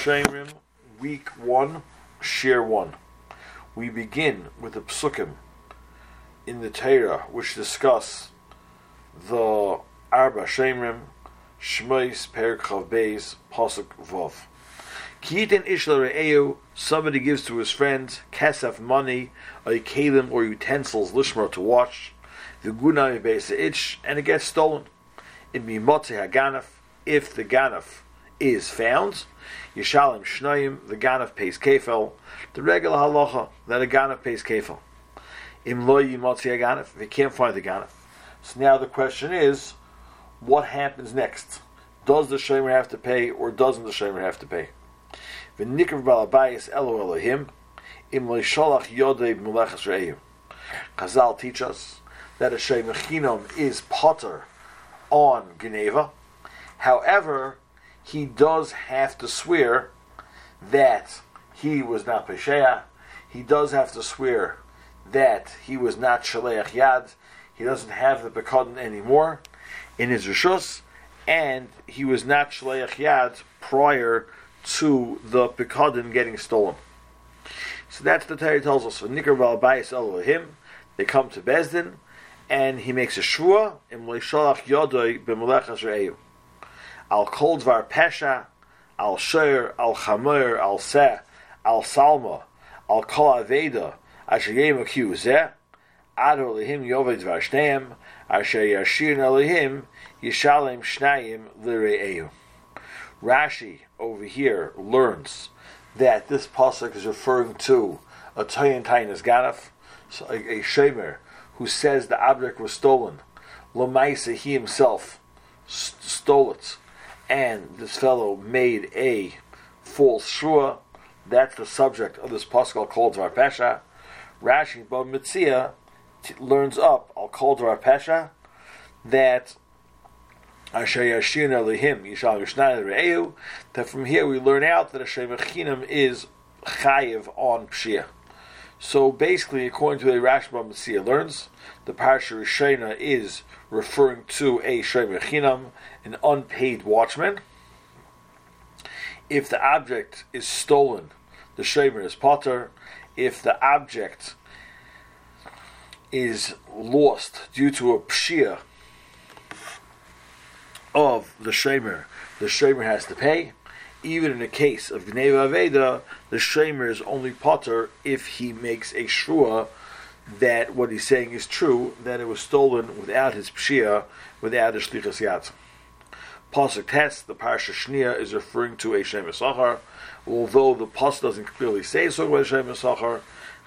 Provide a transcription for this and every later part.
Shemrim, week one, share one. We begin with the psukim in the Torah which discuss the Arba Shemrim, Shmois, Perik Chav Beis, Pasuk Vov. Kiyitin Ishla Re'eu, somebody gives to his friend kesef money, a kalim or utensils, lishmar to watch, the gunai beis itch, and it gets stolen. It be motzi haganaf, if the ganaf is found, Yishalim Shnayim, the Ganaf pays Kefel, the regular halacha that a Ganaf pays Kefel. Im lo yimotzi a if you can't find the Ganaf. So now the question is, what happens next? Does the Shemer have to pay or doesn't the Shemer have to pay? V'nikr balabayis elo Elohim, im lo yisholach yodei b'melechas re'ehim. Chazal teach us that a Shemer Chinom is potter on Geneva. However, he does have to swear that he was not Pesheah. He does have to swear that he was not Shaleach Yad. He doesn't have the Pekadon anymore in his Rishus, and he was not Shaleach Yad prior to the Pekadon getting stolen. So that's the Torah tells us. Nikar Balbayis Elohim, they come to Bezdin, and he makes a in Leishalach Yodoi b'Melechas Re'eu al kol dvar pesha, al shir, al chamur, al seh, al salma, al kol aveda, asher yem akiu zeh, ado lehim yoved dvar shneim, asher yashir lehim, yishalem shnayim lire'eu. Rashi over here learns that this pasuk is referring to a Toyin Tainas Ganaf, a, a Shemer, who says the object was stolen. Lamaisa, he himself st- stole it and this fellow made a false shua. That's the subject of this pasuk called Dvar Pesha. Rashi Bab Mitzia learns up I'll call Dvar Pesha that Asher Yashir Lehim Yishal Yishnan Re'eu that from here we learn out that Asher Mechinim is chayiv on Pshia. So basically, according to the Rashi Bab Mitzia learns, the Parsha Rishena is referring to a Chinam, an unpaid watchman. If the object is stolen, the Shemer is Potter. If the object is lost due to a Pshia of the Shemer, the Shemer has to pay. Even in the case of Gneva Aveda, the Shemer is only Potter if he makes a Shua that what he's saying is true, that it was stolen without his pshia, without his shlichas yad. Pasuk test, the parsha shnia is referring to a shem although the pasuk doesn't clearly say so about shem.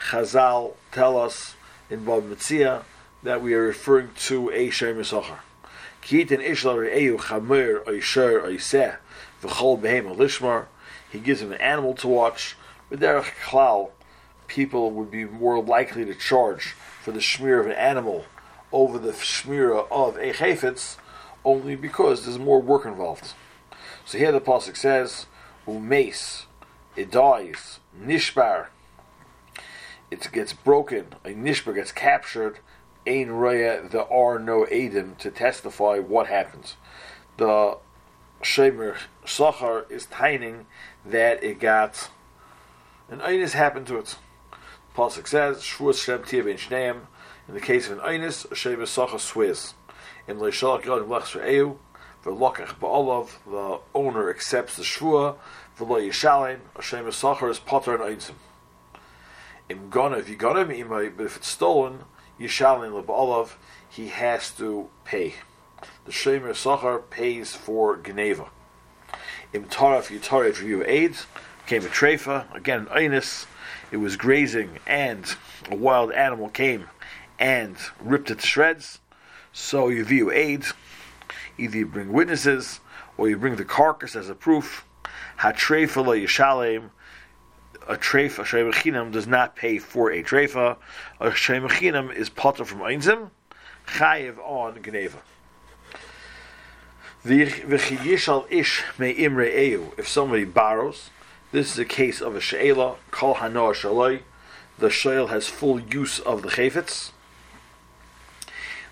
Chazal tell us in Bab Mitzia that we are referring to a shem Sachar. Kitin ishlar re'eu chamir oisher oiseh v'chol behem lishmar. He gives him an animal to watch. Derech klal, people would be more likely to charge for the shmir of an animal over the shmira of a chayfetz, only because there's more work involved. So here the pasuk says, "Umeis," it dies, nishbar, it gets broken, a nishbar gets captured. Ein raya, there are no edim to testify what happens. The shemer sachar is tining that it got an einus happened to it. Pasuk says, "Shvuas Shem Tia Ben Shneim." In the case of an Einis, a Sheva Sacha swears. In Leishalach Yod Lechs Re'eu, V'lokach Ba'olav, the owner accepts the Shvua, V'lo Yishalim, a Sheva Sacha is Potter and Einsim. Im Gona, if you but if it's stolen, Yishalim Ba'olav, he has to pay. The Shema Sachar pays for Geneva. Im Taraf Yitaref Review AIDS, came a Trefa, again an Einis, it was grazing and a wild animal came and ripped it to shreds. So you view aid. Either you bring witnesses or you bring the carcass as a proof. Hatrefa yishalem. A trefa, a shemechinam, does not pay for a trefa. A shemechinam is potter from einzim, chayiv on geneva. If somebody borrows, this is a case of a she'ela, kol hanoah shaloi. The she'el has full use of the chayfetz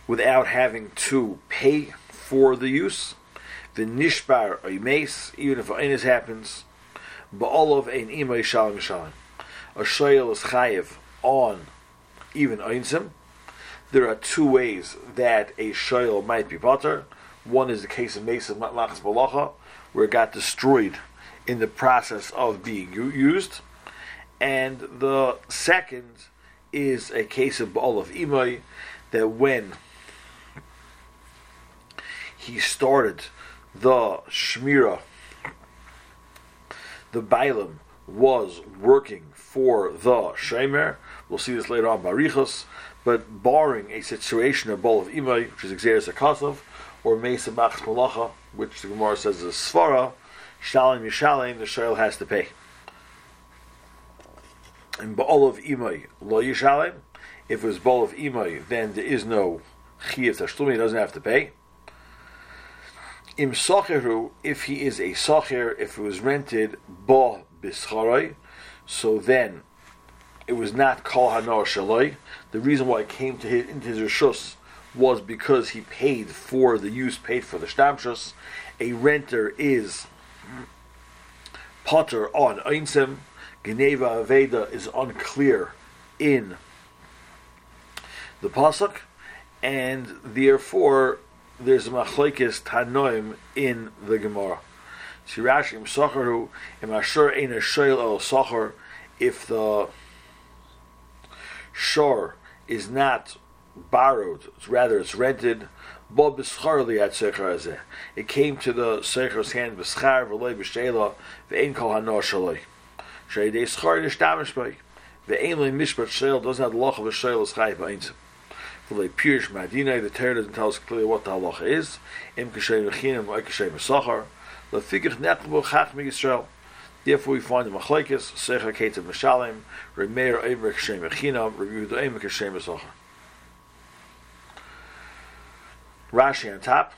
without having to pay for the use. The nishbar mace, even if inus happens, Ba'olov ein imay shalim shalim. A shayel is chayiv on even einsim. There are two ways that a shayel might be potter. One is the case of Mesa Matlachas Malacha, where it got destroyed in the process of being used. And the second is a case of Baal of Imai, that when he started the Shmira, the Bailam was working for the Shemer. We'll see this later on, Barichos. But barring a situation of Baal of Imai, which is Xeris Akasov, or Mesa Machs Malacha, which the Gemara says is Svara, Shalim Yishalim, the Shail has to pay. In Baal of Imai, Lo Yishalim, if it was Baal of Imai, then there is no Chiyav Tashlumi, he doesn't have to pay. Im Socheru, if he is a Socher, if it was rented, Ba Bischarai, so then it was not Kol Hanor Shaloi. The reason why it came to his, into his Rishus was because he paid for the use, paid for the Stamshus. A renter is Potter on Einsim. Geneva Aveda is unclear in the Pasuk, and therefore there's a machlekes tanoim in the Gemara. Shirashi im socharu im asher ein a el sochar if the shore is not borrowed, rather it's rented. It came to the secher's hand b'schar v'loy b'sheila ve'en kol hanor shaloi. Sheidei schar nishtamish by ve'en loy mishpat sheil doesn't have the loch of a sheil is chai b'einzim. V'loy pirish madina the Torah doesn't tell us clearly what the halacha is. Im kashem v'chinim or kashem v'sachar. Lefikich nechbo chach mi Yisrael. Therefore, we find the machlekes secher ketiv mishalim remeir eimer kashem v'chinam review the eimer kashem v'sachar. Rashi on top.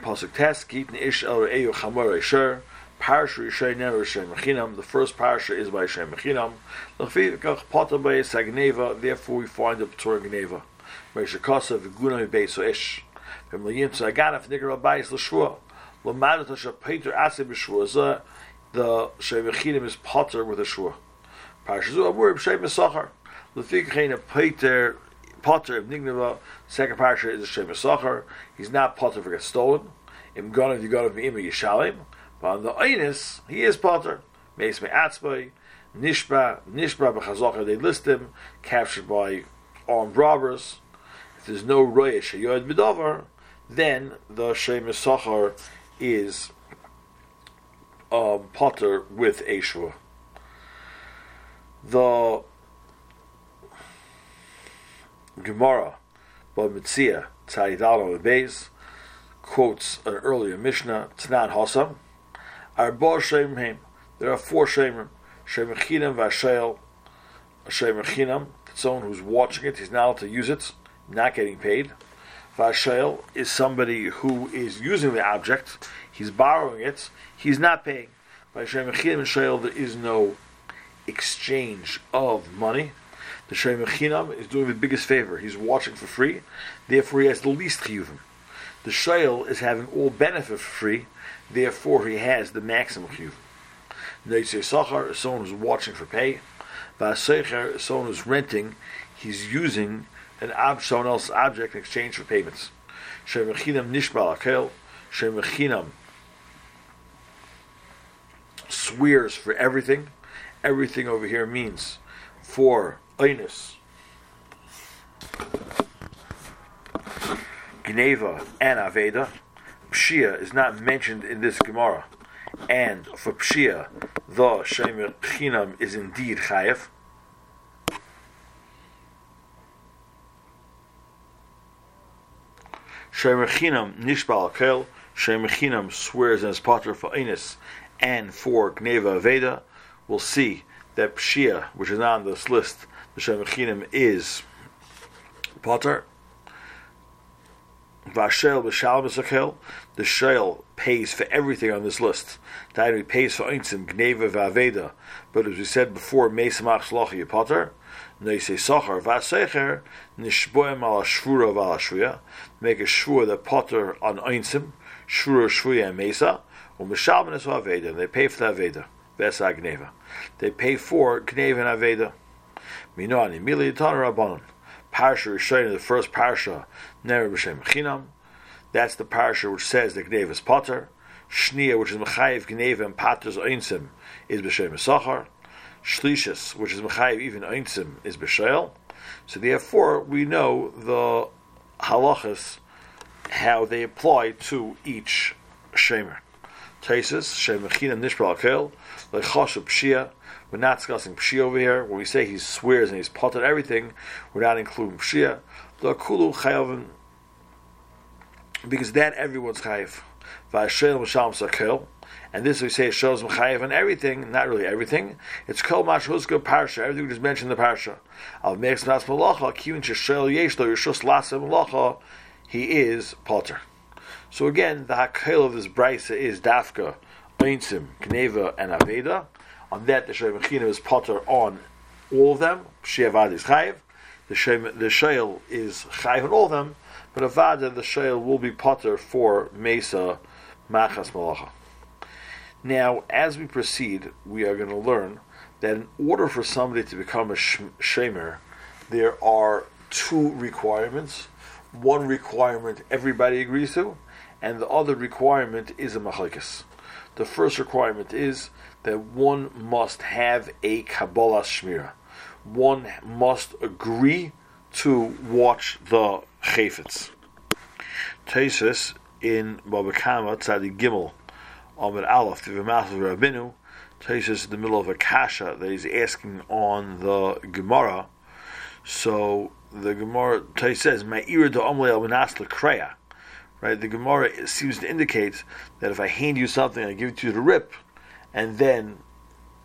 Pasuk test. Gitn ish el re'eyu chamor esher. Parsha Yishay never Shem Mechinam. The first parsha is by Shem Mechinam. Lefikach Potter by Sagneva. Therefore, we find the Torah Gneva. Meisha Kosa v'guna mi'beiso ish. V'm liyimtza aganaf nigar abayis l'shua. L'madat hasha Peter ase b'shua. The Shem Mechinam is Potter with a shua. Parsha zu amur b'shem Mesachar. Lefikach Peter Potter of Nigneva, second parsha is a Shem Sachar. He's not Potter for get stolen. Im Ganav Yiganav Me'ima Yishalim. But on the Einis, he is Potter. Meis Me'atzbay, Nishba, Nishba B'chazachar, they list him, captured by armed robbers. If there's no Roya Shayod B'davar, then the Shem Sachar is um, Potter with Ashua. The Gemara, but Mitzia, Tzayidal Beis, quotes an earlier Mishnah, Tznan Hossam, Arba Shemim, there are four Shemim, Shem Chinam Vashael, Shem Chinam, someone who's watching it, he's not allowed to use it, not getting paid. Vashael is somebody who is using the object, he's borrowing it, he's not paying. By Shem Chinam and there is no exchange of money. The Chinam is doing the biggest favor. He's watching for free, therefore he has the least chiyuvim. The Shail is having all benefit for free, therefore he has the maximum chiyuvim. Neitze Sachar is someone who's watching for pay. Vasecher is someone who's renting. He's using an ob- someone else's object in exchange for payments. Shem Chinam Nishbal Akel. Shem Chinam swears for everything. Everything over here means for Einus, Gneva, and Aveda. Pshia is not mentioned in this Gemara. And for Pshia, the Shemer Chinam is indeed Chayef. Shemer Chinam Nishbal Akel. Shemer Chinam swears in as potter for Einus and for Gneva Aveda. We'll see that Pshia, which is not on this list, the Shemechinim is Potter. Vashel b'shal b'sakel. The shel pays for everything on this list. That he pays for einzim gneva v'aveda. But as we said before, meisamach shlochi potter. Neise socher vasecher nishboim al shvura v'al shvuya. Make a shvur that potter on einzim shvura shvuya and mesa U'mishalmin esu aveda. They pay for the aveda. Vesa gneva. They pay for gneva and aveda. Minani mili yitan rabbanon. Parsha Rishayim, the first parsha, Ner b'shem chinam. That's the parsha which says that gneva is potter. Shnia, which is mechayiv gneva and paters einsim, is b'shem sachar. Shlishis, which is mechayiv even einsim, is b'shael. So therefore, we know the halachas how they apply to each shemer. Taisus, Shemachina Nishbal Akel, Lechasha Pshia. We're not discussing Pshia over here. When we say he swears and he's potted everything, we're not including Pshia. The Kulu Chayavim, because that everyone's Chayav. Vashel Masham Sakel. And this we say shows Mechayev on everything, not really everything. It's Kol Mashhuska Parsha, everything we just mentioned in the Parsha. Al Mex Nas Malacha, Sheshel Yesh Lo Yeshus Lasa Malacha, he is Potter. So again, the hakel of this brisa is dafka, einsim, kneva, and aveda. On that, the shemachina is potter on all of them. Sheavad is chayiv. The shem, the shale is chayiv on all of them, but avada the shale will be potter for mesa machas malacha. Now, as we proceed, we are going to learn that in order for somebody to become a shemer, there are two requirements. One requirement everybody agrees to, and the other requirement is a machlekes. The first requirement is that one must have a Kabbalah Shmira. One must agree to watch the Chayfetz. Tesis in Baba Kama Tzadi Gimel Amid Aleph the V'Machav Rabinu Tesis in the middle of a kasha that he's asking on the Gemara. So the Gemara says, "Ma'ira do Amle al Minas Lekreya." right? The Gemara seems to indicate that if I hand you something, I give it to you to rip, and then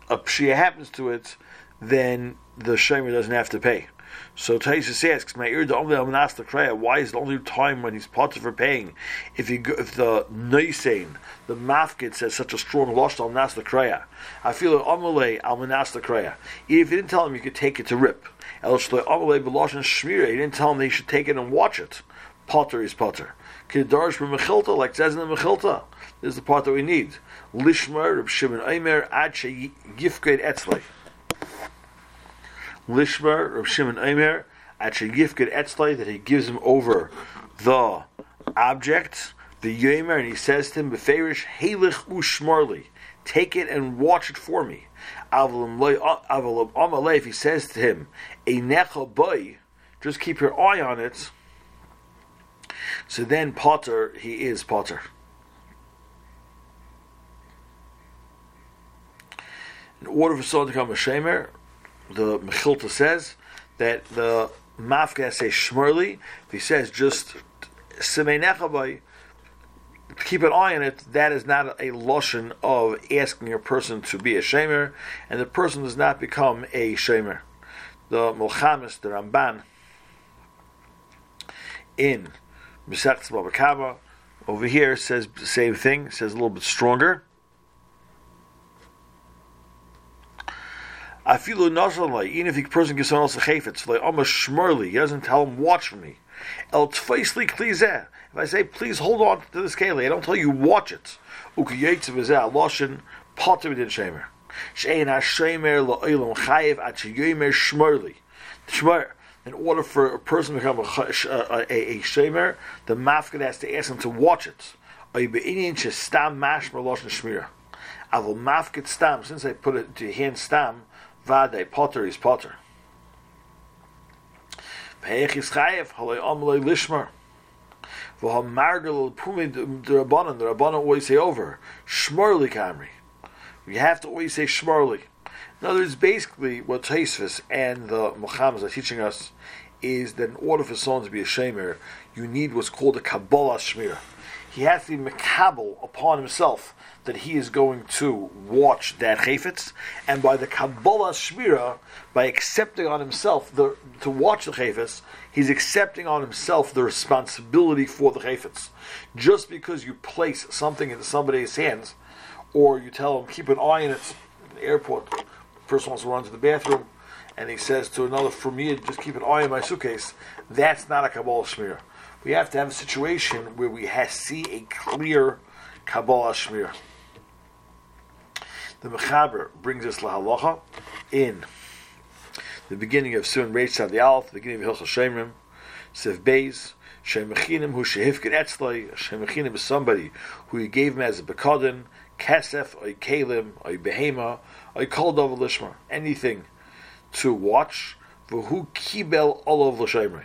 a pshia happens to it, then the shamer doesn't have to pay. So Taisus asks, "My ear only the Why is the only time when he's potter for paying? If he if the noisein, the mafkid says such a strong losh al nas the I feel it amalei al manas the If you didn't tell him you could take it to rip, el and shmira, you didn't tell him that he should take it and watch it. Potter is potter. Kedarsh b'mechilta, like says in the mechilta. This is the part that we need. Lishmar Reb Shimon Aimer ad yifked etzlei. Lishmar Reb Shimon Aimer ad yifked etzlei that he gives him over the object, the yomer, and he says to him, "Beferish heilich ushmarli." Take it and watch it for me. If he says to him, "A necha boy," just keep your eye on it so then Potter, he is Potter. In order for someone to become a Shemer, the Mechilta says that the Mafka says Shmurli, if he says just Simei keep an eye on it, that is not a lotion of asking a person to be a shamer, and the person does not become a shamer. The Mulchamis, the Ramban, in Mesechus Baba over here says the same thing, says a little bit stronger. I feel like even if the person gives someone else a chayfetz, like almost shmurli, he doesn't tell him watch for me. El tfeisli klizeh. If I say please hold on to this keli, I don't tell you watch it. Ukiyetz v'zeh loshin potter within shemer. Shein ha-shemer la'olam chayev at sheyomer shmurli. Shmur in order for a person to become a, uh, a, a, a shemer, the mafkid has to ask him to watch it. stam Avol mafkid stam, since I put it to hand stam, vade potter is potter. Lishmer. The rabbanon, always say over, shmorli kamri. You have to always say shmorli. In other words, basically, what Taisvis and the Muhammads are teaching us is that in order for someone to be a shamer, you need what's called a Kabbalah Shmir. He has to be makabel upon himself that he is going to watch that chayfetz, and by the Kabbalah Shmira, by accepting on himself the, to watch the chayfetz, he's accepting on himself the responsibility for the chayfetz. Just because you place something in somebody's hands, or you tell him keep an eye on it in the airport, person wants to run to the bathroom, and he says to another, for me, just keep an eye on my suitcase, that's not a Kabbalah Shmir. We have to have a situation where we see a clear Kabbalah Shmir. The Mechaber brings us lahalacha in the beginning of Sun Reish Tzad Aleph, the beginning of Hilchas Shemrim, Sev Beis, Shemechinim who shehifkin etzloi, Shemechinim is somebody who he gave him as a bekadin, kesef, or kalim, or behema, or kol dover lishma, anything to watch, v'hu kibel olav l'shemrei.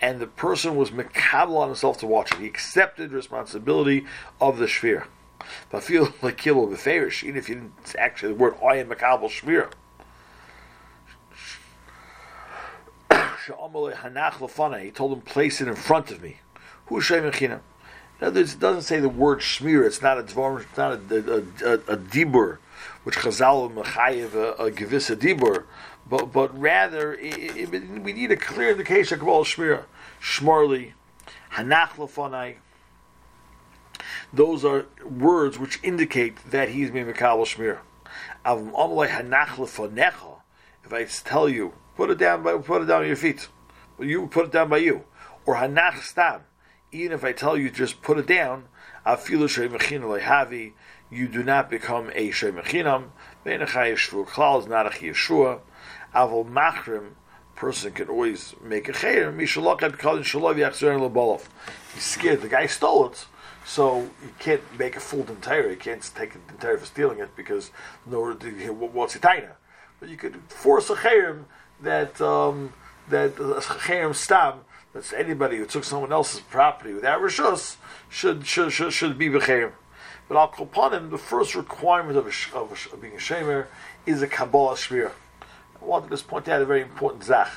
And the person was mekabel on himself to watch it. He accepted responsibility of the shvir. But feel like kilo beferish, even if you didn't actually the word I am mekabel shvir. He told him, place it in front of me. Who In other words, it doesn't say the word shmir. It's not a dvar, it's not a, a, a, a dibur, which Chazal mechayev uh, uh, a, a gevisa dibur, but but rather it, it, we need a clear indication of Kabbalah shmir. Shmarli, hanach lefanai. Those are words which indicate that he's being mekabel shmir. If I tell you Put it down by put it down on your feet. You put it down by you. Or hanach stam. Even if I tell you just put it down, you do not become a yeshvu klal is not a chiyeshua. Avol machrim, person can always make a chayim. Mishalok at kalin shalov. He's scared. The guy stole it. So you can't make a full entire. You can't take an entire for stealing it because no, what's it But you could force a chayim that um, that cherem stam that's anybody who took someone else's property without rishus should should should, should be b'cherem. But al kopanim, the first requirement of, a, of, a, of being a shemer is a kabbalah shmir. I want to just point out a very important zach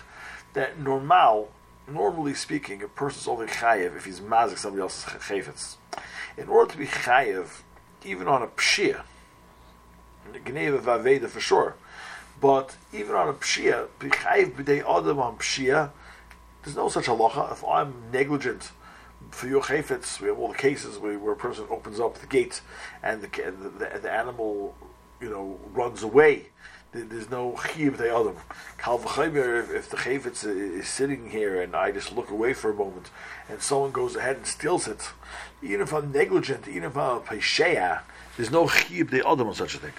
that normal, normally speaking, a person is only chayev if he's mazik somebody else's chayvetz. In order to be chayev, even on a pshia, gneva vaveda for sure, but even on a pshia, b'chayiv b'dei adam on pshia, there's no such halacha. If I'm negligent for your chayfetz, we have all the cases where, where a person opens up the gate and the, the, the animal, you know, runs away. There's no chiyuv b'dei adam. Kal if, if the chayfetz is sitting here and I just look away for a moment and someone goes ahead and steals it, even if I'm negligent, even if I'm a there's no chiyuv b'dei adam on such a thing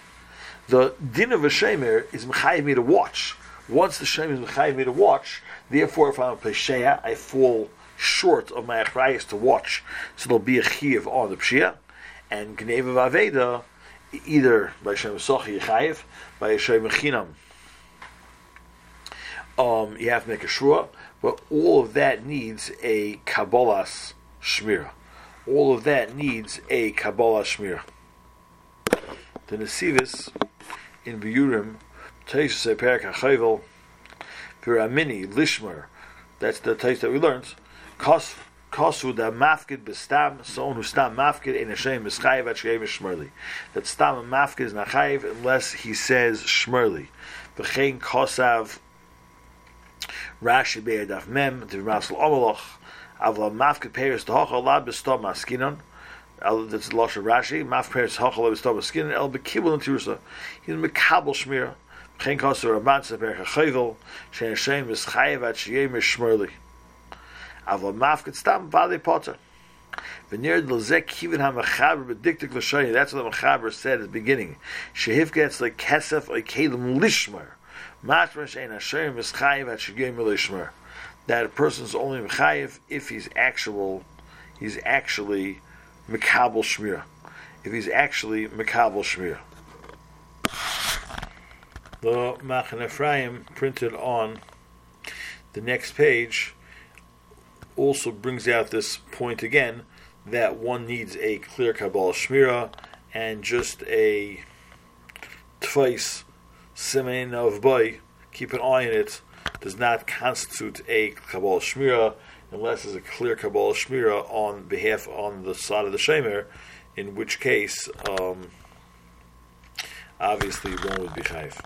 the din of a shemer is mechayiv me to watch. Once the shemer is mechayiv me to watch, therefore, if I'm a pesheya, I fall short of my achrayas to watch, so there'll be a chiv on the pshia, and gneva vaveda, either by shem sochi chayiv, by shem chinam. Um, you have to make a shua, but all of that needs a kabbalas shmira. All of that needs a kabbalah shmira. The Nesivis in Biurim, Teisha Perak HaChayvel, Viramini, Lishmer, that's the taste that we learned, Kos, Kosu da mafkid bestam, someone who stam mafkid in a shem is chayiv at sheyev shmerli. That stam mafkid is not chayiv unless he says shmerli. V'chein kosav Rashi be'edaf mem, Tivmasel omoloch, avla mafkid peiris tohoch lad bestom maskinon, that's the Lashon Rashi. Maf peres hachal b'stav skin el bekibul and tirusa. He's mekabel shmira. Chen kaser rabban seper chayvel shein Hashem is chayev at sheyem shmerli. Aval maf get stam vade potter. V'nir l'zek kivin. That's what the mechaber said at the beginning. Shehif gets like kesef lishmer. Mashmer is. That a person is only mechayev if he's actual, he's actually Mikabel Shmir. If he's actually Mikabel Shmir. The Machan Ephraim printed on the next page also brings out this point again that one needs a clear Kabbalah Shmira and just a twice simen of bay, keep an eye on it, does not constitute a Kabbalah Shmira unless there's a clear Kabbalah Shmira on behalf on the side of the Shemer, in which case, um, obviously one would be Chayv.